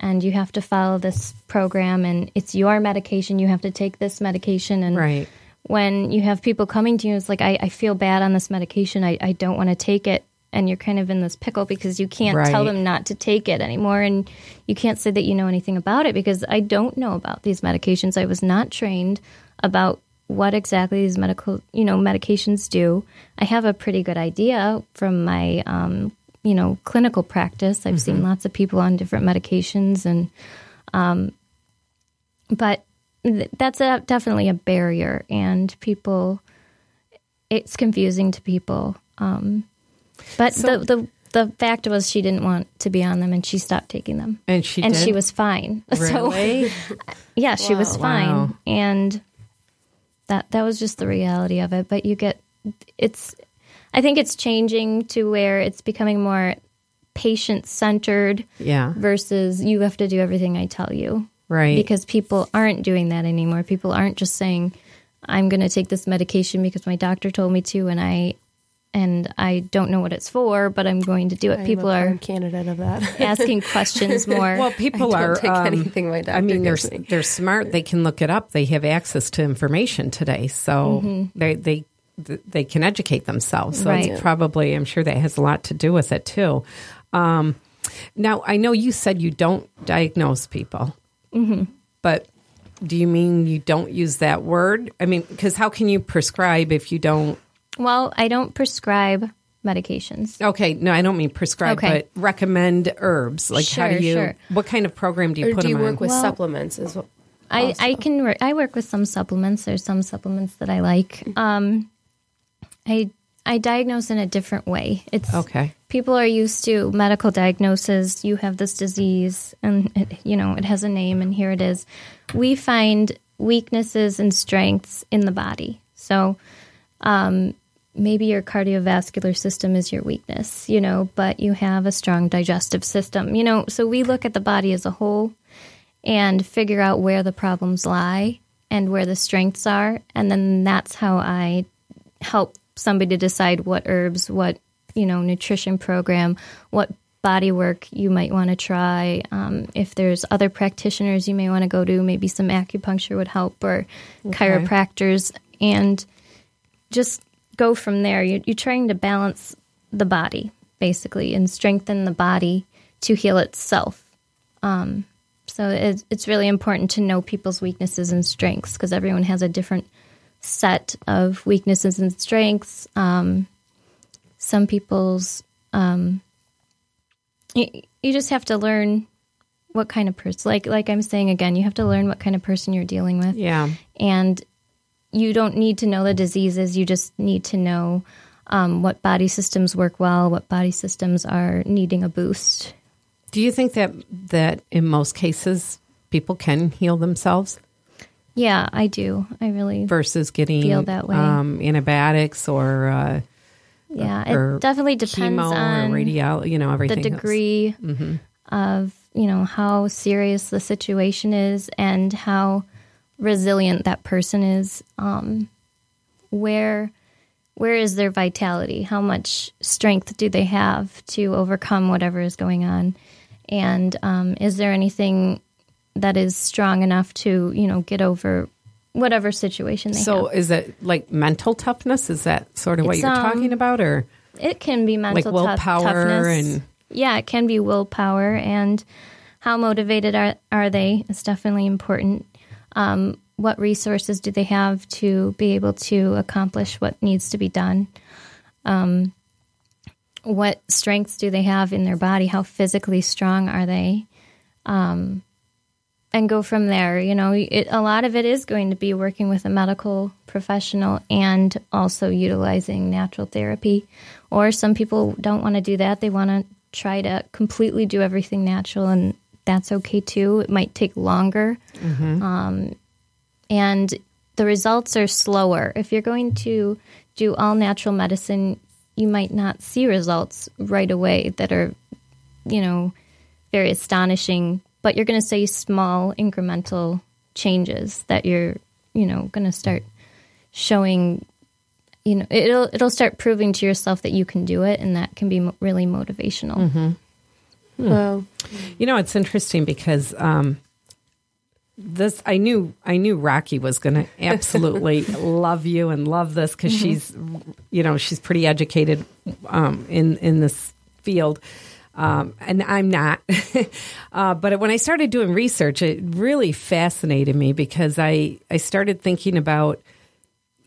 and you have to follow this program and it's your medication you have to take this medication and right. When you have people coming to you it's like i, I feel bad on this medication. I, I don't want to take it. And you're kind of in this pickle because you can't tell them not to take it anymore. And you can't say that you know anything about it because i don't know about these medications. I was not trained about what exactly these medical you know medications do. I have a pretty good idea from my um, you know clinical practice. I've seen lots of people on different medications and um, but that's a, definitely a barrier and people it's confusing to people um, but So- the, the the fact was she didn't want to be on them and she stopped taking them And she and did? she was fine so Really? yeah she was fine Wow. and that that was just the reality of it but you get it's i think it's changing to where it's becoming more patient centered yeah. versus you have to do everything i tell you Right. because people aren't doing that anymore people aren't just saying i'm going to take this medication because my doctor told me to and i and i don't know what it's for but i'm going to do it people I'm a are candidate of that. asking questions more Well, people I don't are. take um, anything my doctor I mean, they're me. they're smart. They can look it up. They have access to information today, so Mm-hmm. they they they can educate themselves. So it's Right. probably, I'm sure that has a lot to do with it too. Um, now, I know you said you don't diagnose people, Mm-hmm. but do you mean you don't use that word? I mean, because how can you prescribe if you don't? Well, I don't prescribe medications. Okay, no, I don't mean prescribe, Okay. but recommend herbs. Like, how do you? sure. What kind of program do you Or put do you them work on? with Well- supplements as well? I, I can work, I work with some supplements. There's some supplements that I like. Um, I I diagnose in a different way. It's Okay. People are used to medical diagnosis. You have this disease, and it, you know it has a name, and here it is. We find weaknesses and strengths in the body. So, um, maybe your cardiovascular system is your weakness, you know, but you have a strong digestive system, you know. So we look at the body as a whole and figure out where the problems lie and where the strengths are. And then that's how I help somebody to decide what herbs, what, you know, nutrition program, what body work you might want to try. Um, if there's other practitioners you may want to go to, maybe some acupuncture would help or chiropractors. And just go from there. You're, you're trying to balance the body, basically, and strengthen the body to heal itself. Um, so it's, it's really important to know people's weaknesses and strengths because everyone has a different set of weaknesses and strengths. Um, some people's, um, you, you just have to learn what kind of person, like, like I'm saying again, you have to learn what kind of person you're dealing with Yeah. and you don't need to know the diseases. You just need to know um, what body systems work well, what body systems are needing a boost. Do you think that that in most cases people can heal themselves Yeah, I do. I really, versus getting Feel that way. Um, antibiotics or uh, yeah. or It definitely depends chemo on or you know, the everything. else. degree of you know how serious the situation is and how resilient that person is. Um, where where is their vitality? How much strength do they have to overcome whatever is going on? And um, is there anything that is strong enough to you know get over whatever situation they So have? is it like mental toughness? Is that sort of what It's, you're um, talking about, or It can be mental tough- willpower toughness. and- yeah, it can be willpower and how motivated are are they is definitely important. Um, what resources do they have to be able to accomplish what needs to be done? Um, what strengths do they have in their body? How physically strong are they? Um, and go from there. You know, it, a lot of it is going to be working with a medical professional and also utilizing natural therapy. Or some people don't want to do that. They want to try to completely do everything natural, and that's okay too. It might take longer. Um, and the results are slower. If you're going to do all natural medicine, you might not see results right away that are, you know, very astonishing, but you're going to see small incremental changes that you're, you know, going to start showing you know it'll it'll start proving to yourself that you can do it and that can be mo- really motivational Wow. You know, it's interesting because um, this I knew I knew Rocky was going to absolutely love you and love this because she's you know she's pretty educated um, in in this field. Um, and I'm not. uh, but when I started doing research, it really fascinated me because I, I started thinking about,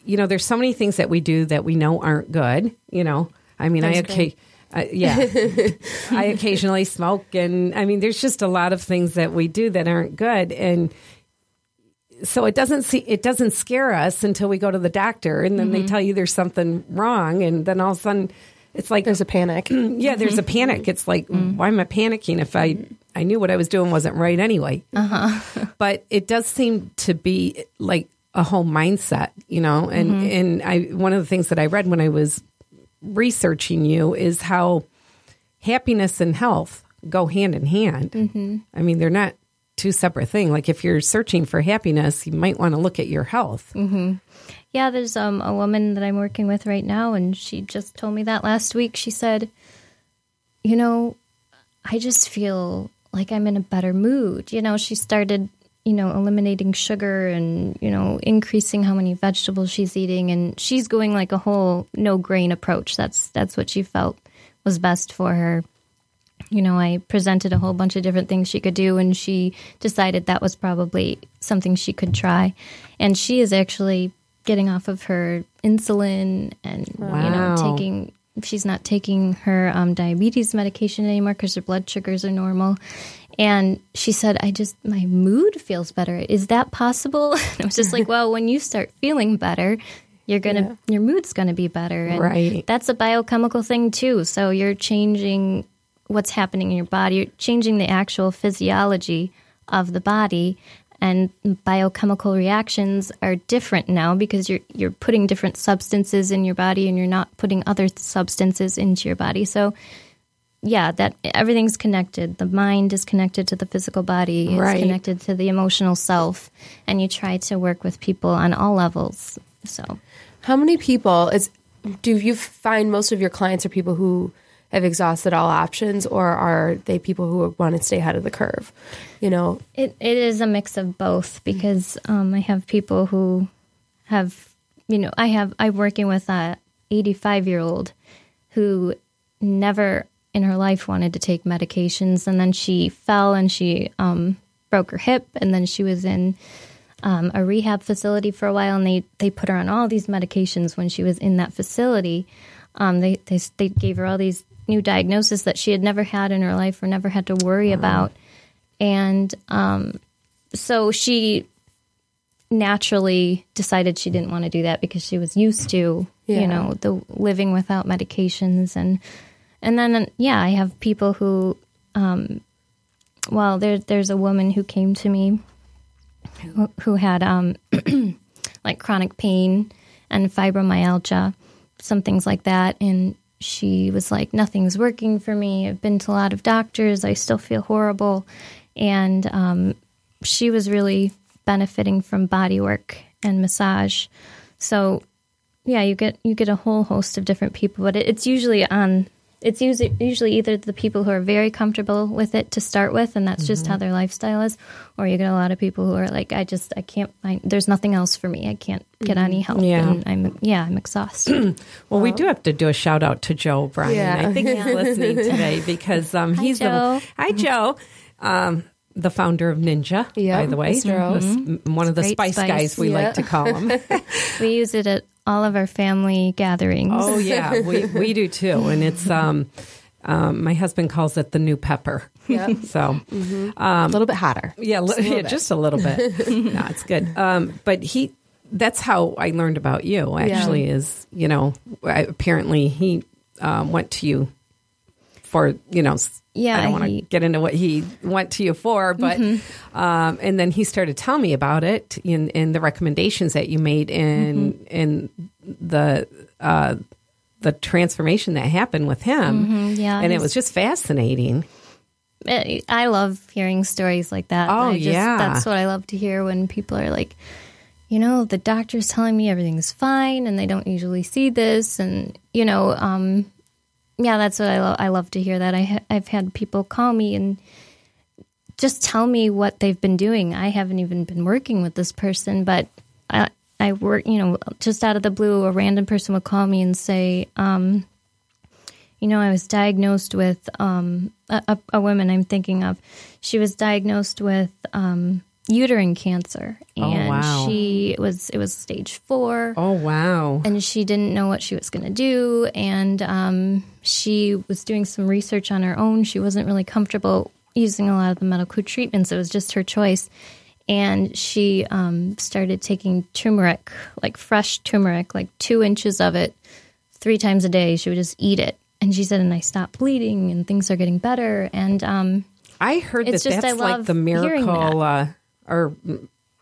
you know, there's so many things that we do that we know aren't good. You know, I mean, I okay, uh, yeah, I occasionally smoke, and I mean, there's just a lot of things that we do that aren't good, and so it doesn't see it doesn't scare us until we go to the doctor, and then they tell you there's something wrong, and then all of a sudden. It's like There's a panic. yeah, there's a panic. It's like, why am I panicking if I I knew what I was doing wasn't right anyway? Uh-huh. but it does seem to be like a whole mindset, you know. And and I one of the things that I read when I was researching you is how happiness and health go hand in hand. Mm-hmm. I mean, they're not two separate things. Like if you're searching for happiness, you might want to look at your health. Yeah there's um, a woman that i'm working with right now and she just told me that last week. She said you know i just feel like i'm in a better mood. You know she started you know eliminating sugar and you know increasing how many vegetables she's eating and she's going like a whole no grain approach. That's that's what she felt was best for her. You know, I presented a whole bunch of different things she could do, and she decided that was probably something she could try. And she is actually getting off of her insulin and, you know, taking she's not taking her um, diabetes medication anymore because her blood sugars are normal. And she said, I just, my mood feels better. Is that possible? And I was just like, well, when you start feeling better, you're going to, your mood's going to be better. And Right. that's a biochemical thing too. So you're changing what's happening in your body, you're changing the actual physiology of the body. And biochemical reactions are different now because you're you're putting different substances in your body and you're not putting other substances into your body. So yeah, that everything's connected. The mind is connected to the physical body, it's Right. connected to the emotional self, and you try to work with people on all levels. So How many people is do you find most of your clients are people who have exhausted all options, or are they people who want to stay ahead of the curve? You know, It it is a mix of both because um, I have people who have you know I have I'm working with a 85 year old who never in her life wanted to take medications and then she fell and she um, broke her hip and then she was in um, a rehab facility for a while and they they put her on all these medications when she was in that facility. Um, they, they they gave her all these new diagnosis that she had never had in her life or never had to worry about. And um, so she naturally decided she didn't want to do that because she was used to Yeah. you know the living without medications. And and then yeah i have people who um well there there's a woman who came to me who, who had um like chronic pain and fibromyalgia some things like that. And she was like nothing's working for me. I've been to a lot of doctors. I still feel horrible. And um, she was really benefiting from body work and massage. So yeah you get you get a whole host of different people but it, it's usually on it's usually usually either the people who are very comfortable with it to start with and that's just how their lifestyle is or you get a lot of people who are like i just i can't find there's nothing else for me i can't get any help Yeah. and i'm yeah i'm exhausted Well, we do have to do a shout out to Joe Bryan. Yeah. I think he's listening today because um, Hi, he's Joe. the hi Joe, um, the founder of Ninja. Yep, by the way, Mr. O. The s- m- one of the spice, spice. guys we Yeah. like to call him. we use it at all of our family gatherings oh yeah, we we do too, and it's um, um, my husband calls it the new pepper. Yep. So a little bit hotter. Yeah, li- yeah, just a little bit. no, it's good. Um, but he, that's how I learned about you. Actually, is you know, I, apparently he um, went to you for you know. Yeah, I don't want to get into what he went to you for, but um, and then he started telling me about it in in the recommendations that you made in in the. Uh, the transformation that happened with him, yeah, and it was just fascinating. I I love hearing stories like that. Oh, I just, yeah. that's what I love to hear when people are like, you know, the doctor's telling me everything's fine, and they don't usually see this, and you know, um, yeah, that's what I love. I love to hear that. I ha- I've had people call me and just tell me what they've been doing. I haven't even been working with this person, but I I work, you know, just out of the blue, a random person would call me and say, um, you know, I was diagnosed with um, a, a, woman I'm thinking of. She was diagnosed with um, uterine cancer, and wow. she was it was stage four. Oh wow! and she didn't know what she was going to do. And um, she was doing some research on her own. She wasn't really comfortable using a lot of the medical treatments. It was just her choice. And she um, started taking turmeric like fresh turmeric like two inches of it three times a day. She would just eat it. And she said and i stopped bleeding and things are getting better. And um, I heard It's that just that's like the miracle uh, or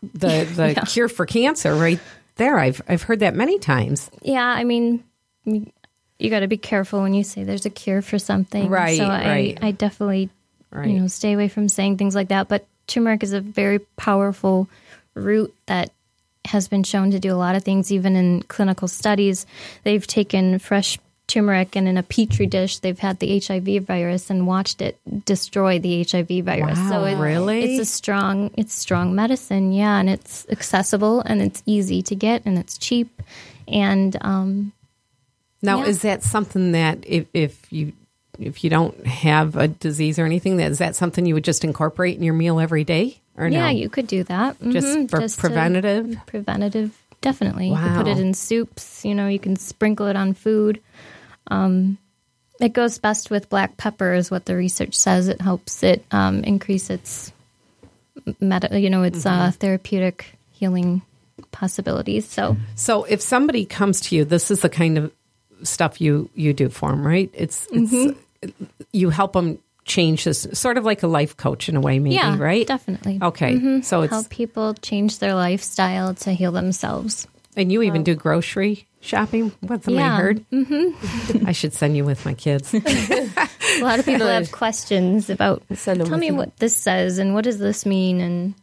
the the cure for cancer right there. I've I've heard that many times. yeah i mean you, you got to be careful when you say there's a cure for something Right, so I, right. I definitely Right. you know stay away from saying things like that but turmeric is a very powerful root that has been shown to do a lot of things even in clinical studies they've taken fresh turmeric and in a petri dish they've had the hiv virus and watched it destroy the hiv virus Wow, so it, really? it's a strong it's strong medicine yeah and it's accessible and it's easy to get and it's cheap and um Now, Yeah. is that something that if if you if you don't have a disease or anything, that is that something you would just incorporate in your meal every day, or no? Yeah, you could do that. Just Mhm, for to- preventative? preventative, definitely. You could put it in soups. You know, you can sprinkle it on food. Um, it goes best with black pepper, is what the research says. It helps it um, increase its meta, you know, its uh, therapeutic healing possibilities. So So if somebody comes to you, this is the kind of stuff you you do for them, right? It's it's you help them change this, sort of like a life coach in a way, maybe, yeah, right? definitely. Okay, so it's help people change their lifestyle to heal themselves. and you even do grocery shopping. What's I Yeah. heard? Mm-hmm. I should send you with my kids. A lot of people have questions about. Send 'em Tell me you. what this says and what does this mean, and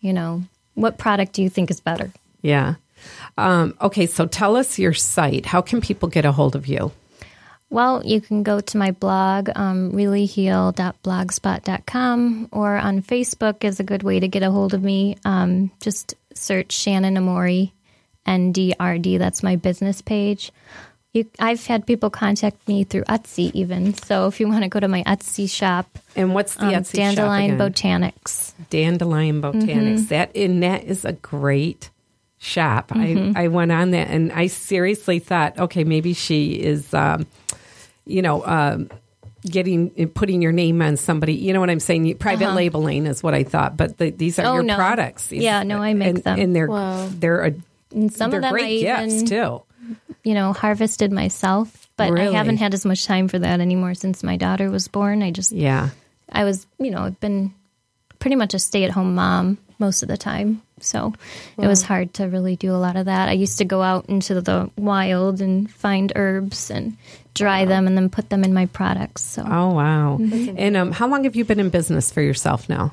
you know what product do you think is better? yeah. Um, okay, so tell us your site. How can people get a hold of you? Well, you can go to my blog, um, reallyheal.blogspot.com, or on Facebook is a good way to get a hold of me. Um, just search Shannon Amori, NDRD. That's my business page. You, I've had people contact me through Etsy even. So if you want to go to my Etsy shop, And what's the um, Etsy Dandelion shop again? Botanics. Dandelion Botanics. Mm-hmm. That and that is a great shop. Mm-hmm. I I went on that and I seriously thought, okay, maybe she is, um, you know, um, getting putting your name on somebody. You know what I'm saying? Private labeling is what I thought, but the, these are Uh-huh. Oh, your no. products. Yeah, no, I make and, them. and they're Wow. they're a, And some they're of them great I gifts even, too. you know, harvested myself. But Really? I haven't had as much time for that anymore since my daughter was born. I just Yeah. I was, you know, I've been pretty much a stay at home mom most of the time. So it was hard to really do a lot of that. I used to go out into the wild and find herbs and dry them and then put them in my products. So, Oh wow! Mm-hmm. And um, how long have you been in business for yourself now?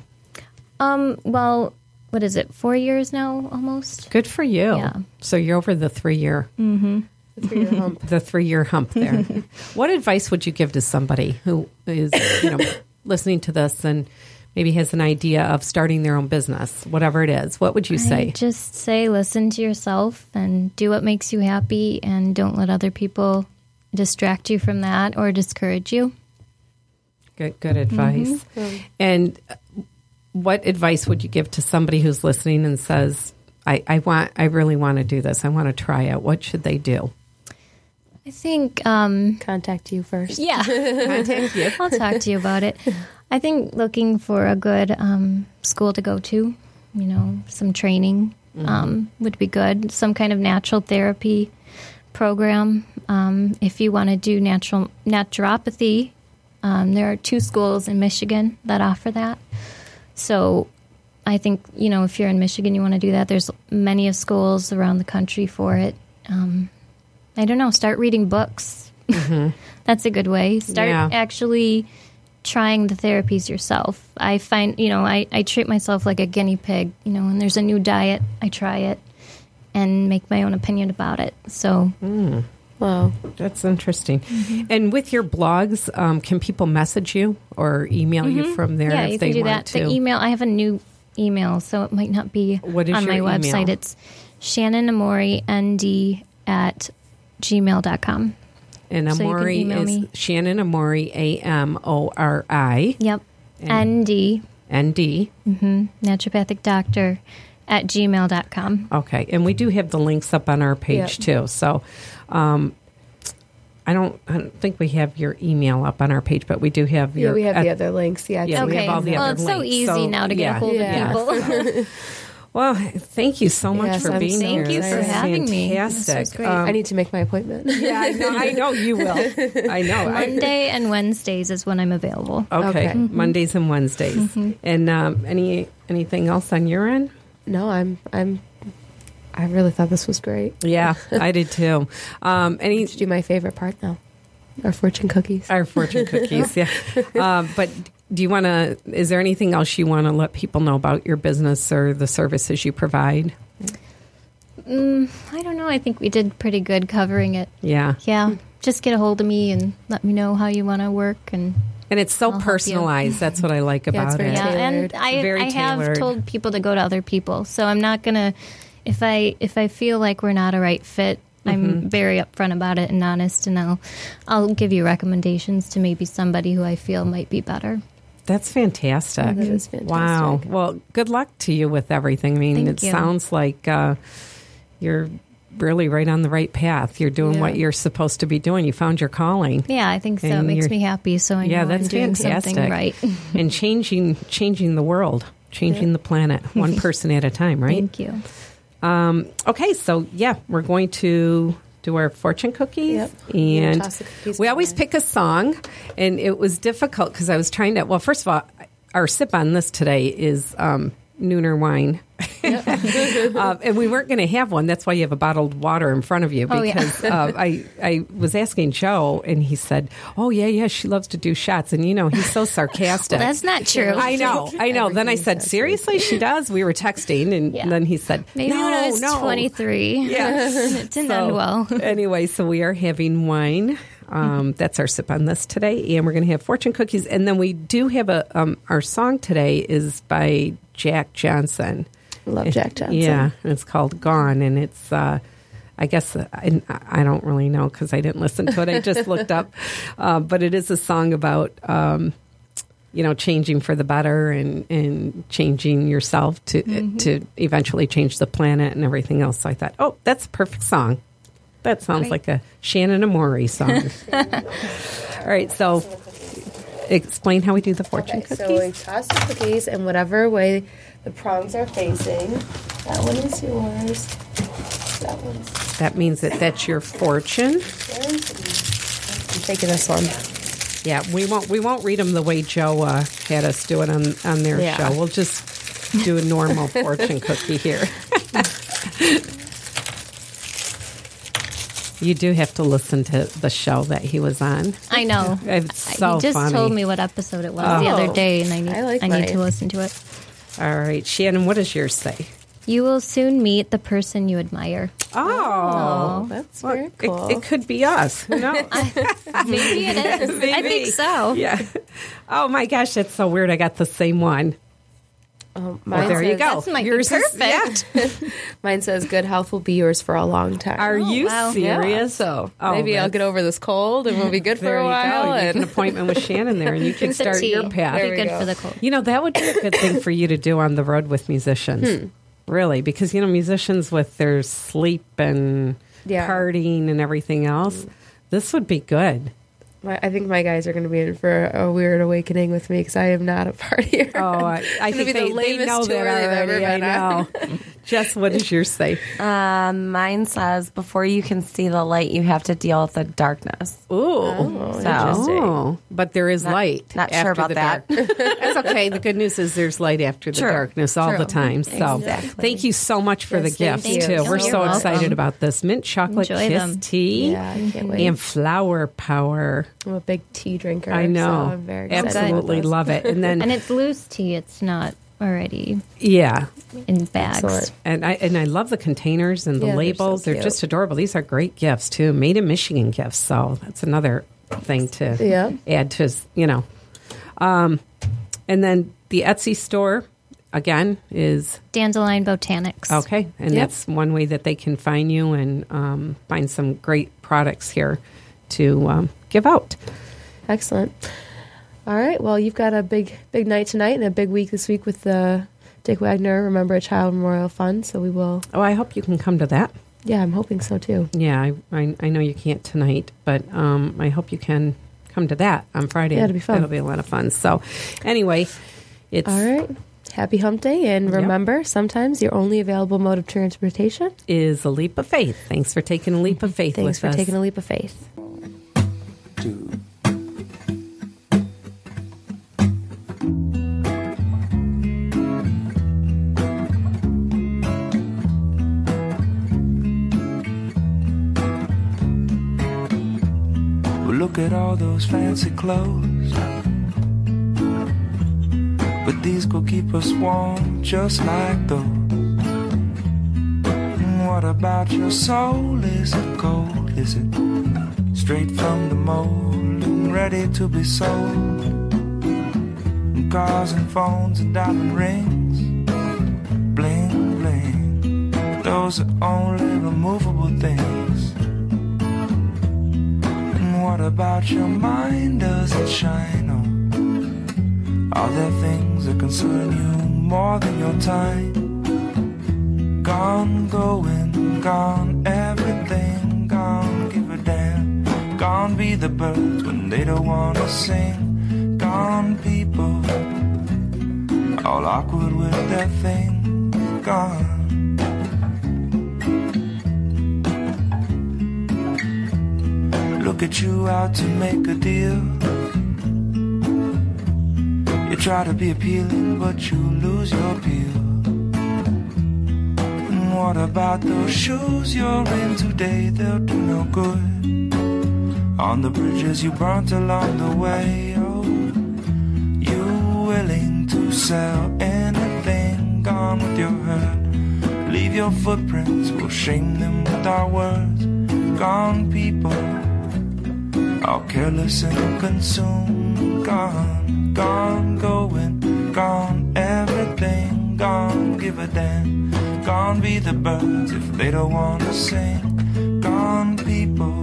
um, well, what is it? Four years now, almost. Good for you. Yeah. So you're over the three year Three-year hump. the three year hump there. what advice would you give to somebody who is, you know, listening to this and maybe has an idea of starting their own business, whatever it is? What would you I say? just say listen to yourself and do what makes you happy and don't let other people distract you from that or discourage you. Good, good advice. And uh, what advice would you give to somebody who's listening and says, I, I want, I really want to do this. I want to try it. What should they do? I think um, Contact you first. Yeah. contact you. I'll talk to you about it. I think looking for a good um, school to go to, you know, some training um, would be good. Some kind of natural therapy program. Um, if you want to do natural naturopathy, um, there are two schools in Michigan that offer that. So I think, you know, if you're in Michigan, you want to do that. There's many of schools around the country for it. Um, I don't know, start reading books. That's a good way. Start Yeah. actually trying the therapies yourself. I find, you know, I, I treat myself like a guinea pig. You know, when there's a new diet, I try it and make my own opinion about it. So, Wow. That's interesting. Mm-hmm. And with your blogs, um, can people message you or email you from there Mm-hmm. yeah, if you they can do want that. to? The email, I have a new email, so it might not be What is on my email? website. It's Shannon Amori, ND at gmail.com. and so Amori email is me. Shannon Amori, A M O R I Yep. ND, N D. naturopathic doctor at gmail.com. Okay, and we do have the links up on our page too. So, um, I don't, I don't think we have your email up on our page, but we do have your. Yeah, we have the uh, other links. Yeah. Yeah, it's- we Okay. have all the well, other it's so links. easy So, now to get yeah. a hold Yeah. of people. Well, thank you so much Yes, for I'm being so here. Thank you for is having me. Fantastic. Um, I need to make my appointment. yeah, I know. I know you will. I know. I, Monday and Wednesdays is when I'm available. okay, Okay. Mm-hmm. Mondays and Wednesdays. And um, any anything else on your end? No, I'm. I'm. I really thought this was great. Yeah, I did too. Um, any To do my favorite part now, our fortune cookies. our fortune cookies? Yeah. Um, but do you want to? Is there anything else you want to let people know about your business or the services you provide? Mm, I don't know. I think we did pretty good covering it. Yeah. Yeah. Just get a hold of me and let me know how you want to work and And it's so I'll personalized. That's what I like Yeah, about very it. yeah, and I, Very I have told people to go to other people. So I'm not gonna if I if I feel like we're not a right fit, Mm-hmm. I'm very upfront about it and honest, and I'll I'll give you recommendations to maybe somebody who I feel might be better. That's fantastic. that is fantastic. Wow. Well, good luck to you with everything. I mean, Thank it you. sounds like uh, you're really right on the right path. You're doing Yeah. what you're supposed to be doing. You found your calling. Yeah, I think so. And it makes me happy. So I yeah, that's I'm doing fantastic. something right. and changing changing the world, changing the planet, one person at a time, right? Thank you. Um, okay, so yeah, we're going to do our fortune cookies, Yep. and cookies we always pick a song, and it was difficult because I was trying to. Well, first of all, our sip on this today is um, Nooner wine. uh, and we weren't going to have one. That's why you have a bottled water in front of you. Oh, yeah. Because uh, I I was asking Joe, and he said, "Oh yeah, yeah, she loves to do shots." And you know, he's so sarcastic. That's not true. I know, I know. Then I said, "Seriously, she does." We were texting, and Yeah. then he said, Maybe no, when I was no. 23. Yes. it didn't So, end well. anyway, so we are having wine. Um, that's our sip on this today, and we're going to have fortune cookies, and then we do have a um, our song today is by Jack Johnson. Love Jack Johnson. Yeah, and it's called "Gone," and it's. Uh, I guess I, I don't really know because I didn't listen to it. I just looked up, uh, but it is a song about um, you know changing for the better and, and changing yourself to to eventually change the planet and everything else. So I thought, oh, that's a perfect song. That sounds like a Shannon Amori song. All right, so explain how we do the fortune Okay, cookies. so we toss the cookies in whatever way the prongs are facing. That one is yours. That one's that means that that's your fortune. I'm taking this one. Yeah, we won't we won't read them the way Joe uh, had us do it on on their Yeah. show. We'll just do a normal fortune cookie here. you do have to listen to the show that he was on. I know. It's so he just funny. told me what episode it was the Oh. other day, and I need, I I need to listen to it. All right, Shannon, what does yours say? You will soon meet the person you admire. Oh, oh That's Well, very it- cool. It, could be us. No. Maybe it is. I think so. yeah. Oh my gosh, that's so weird. I got the same one. Um, Well, mine there you says- go. That's might be Yours is- perfect. yeah. Mine says, "Good health will be yours for a long time." Are you wow. Yeah, serious? so Oh, maybe I'll get over this cold and we'll be good for a while. go. You make an appointment with Shannon there, and you can start tea. your path. There Be good go. for the cold. You know, that would be a good thing for you to do on the road with musicians. Hmm. Really, because you know, musicians with their sleep and Yeah. partying and everything else, this would be good. My, I think my guys are going to be in for a weird awakening with me because I am not a partier. Oh, I, I think be the they, they lamest know tour that they've ever already. I know. Jess, what does yours say? Um, mine says before you can see the light, you have to deal with the darkness. Ooh. Oh, So- interesting. Oh, but there is light. not sure about the that. dark. That's okay. The good news is there's light after the True. darkness all True. the time. So Exactly. thank you so much for Yes, the thank gifts you. too. You're We're so welcome. excited about this mint chocolate Enjoy kiss them. tea Yeah, I can't wait. and flower power. I'm a big tea drinker. I know. So I'm very excited Absolutely love it. And then And it's loose tea. It's not already yeah, in bags. Excellent. and I and I love the containers and the Yeah, they're labels. so They're, just adorable. These are great gifts too, made in Michigan gifts. So that's another thing to Yeah. add to you know. Um, and then the Etsy store again is Dandelion Botanics. okay, and Yep. that's one way that they can find you and um, find some great products here to um, give out. Excellent. All right. Well, you've got a big, big night tonight and a big week this week with the Dick Wagner Remember a Child Memorial Fund. So we will. Oh, I hope you can come to that. Yeah, I'm hoping so too. Yeah, I, I, I know you can't tonight, but um, I hope you can come to that on Friday. Yeah, it'll be fun. That'll be a lot of fun. So, anyway, it's All right. Happy Hump Day, and Yep. remember, sometimes your only available mode of transportation. is a leap of faith. Thanks for taking a leap of faith Thanks with for us. taking a leap of faith. Well, look at all those fancy clothes. But these could keep us warm just like those. And What about your soul? Is it cold? Is it straight from the mold and ready to be sold? And cars and phones and diamond rings, bling bling. Those are only removable things. About your mind? Does it shine on? Are there things that concern you more than your time? Gone, going, gone, everything gone. Give a damn. Gone be the birds when they don't wanna sing. Gone people, all awkward with their thing. Gone. Look at you out to make a deal. You try to be appealing, but you lose your appeal. And what about those shoes you're in today? They'll do no good. On the bridges you burnt along the way, oh, you willing to sell anything? Gone with your hurt. Leave your footprints, we'll shame them with our words. Gone people, all careless and consumed. Gone, gone, going, gone, everything gone. Give a damn. Gone be the birds if they don't wanna sing. Gone people,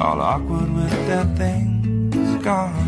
all awkward with their things. Gone.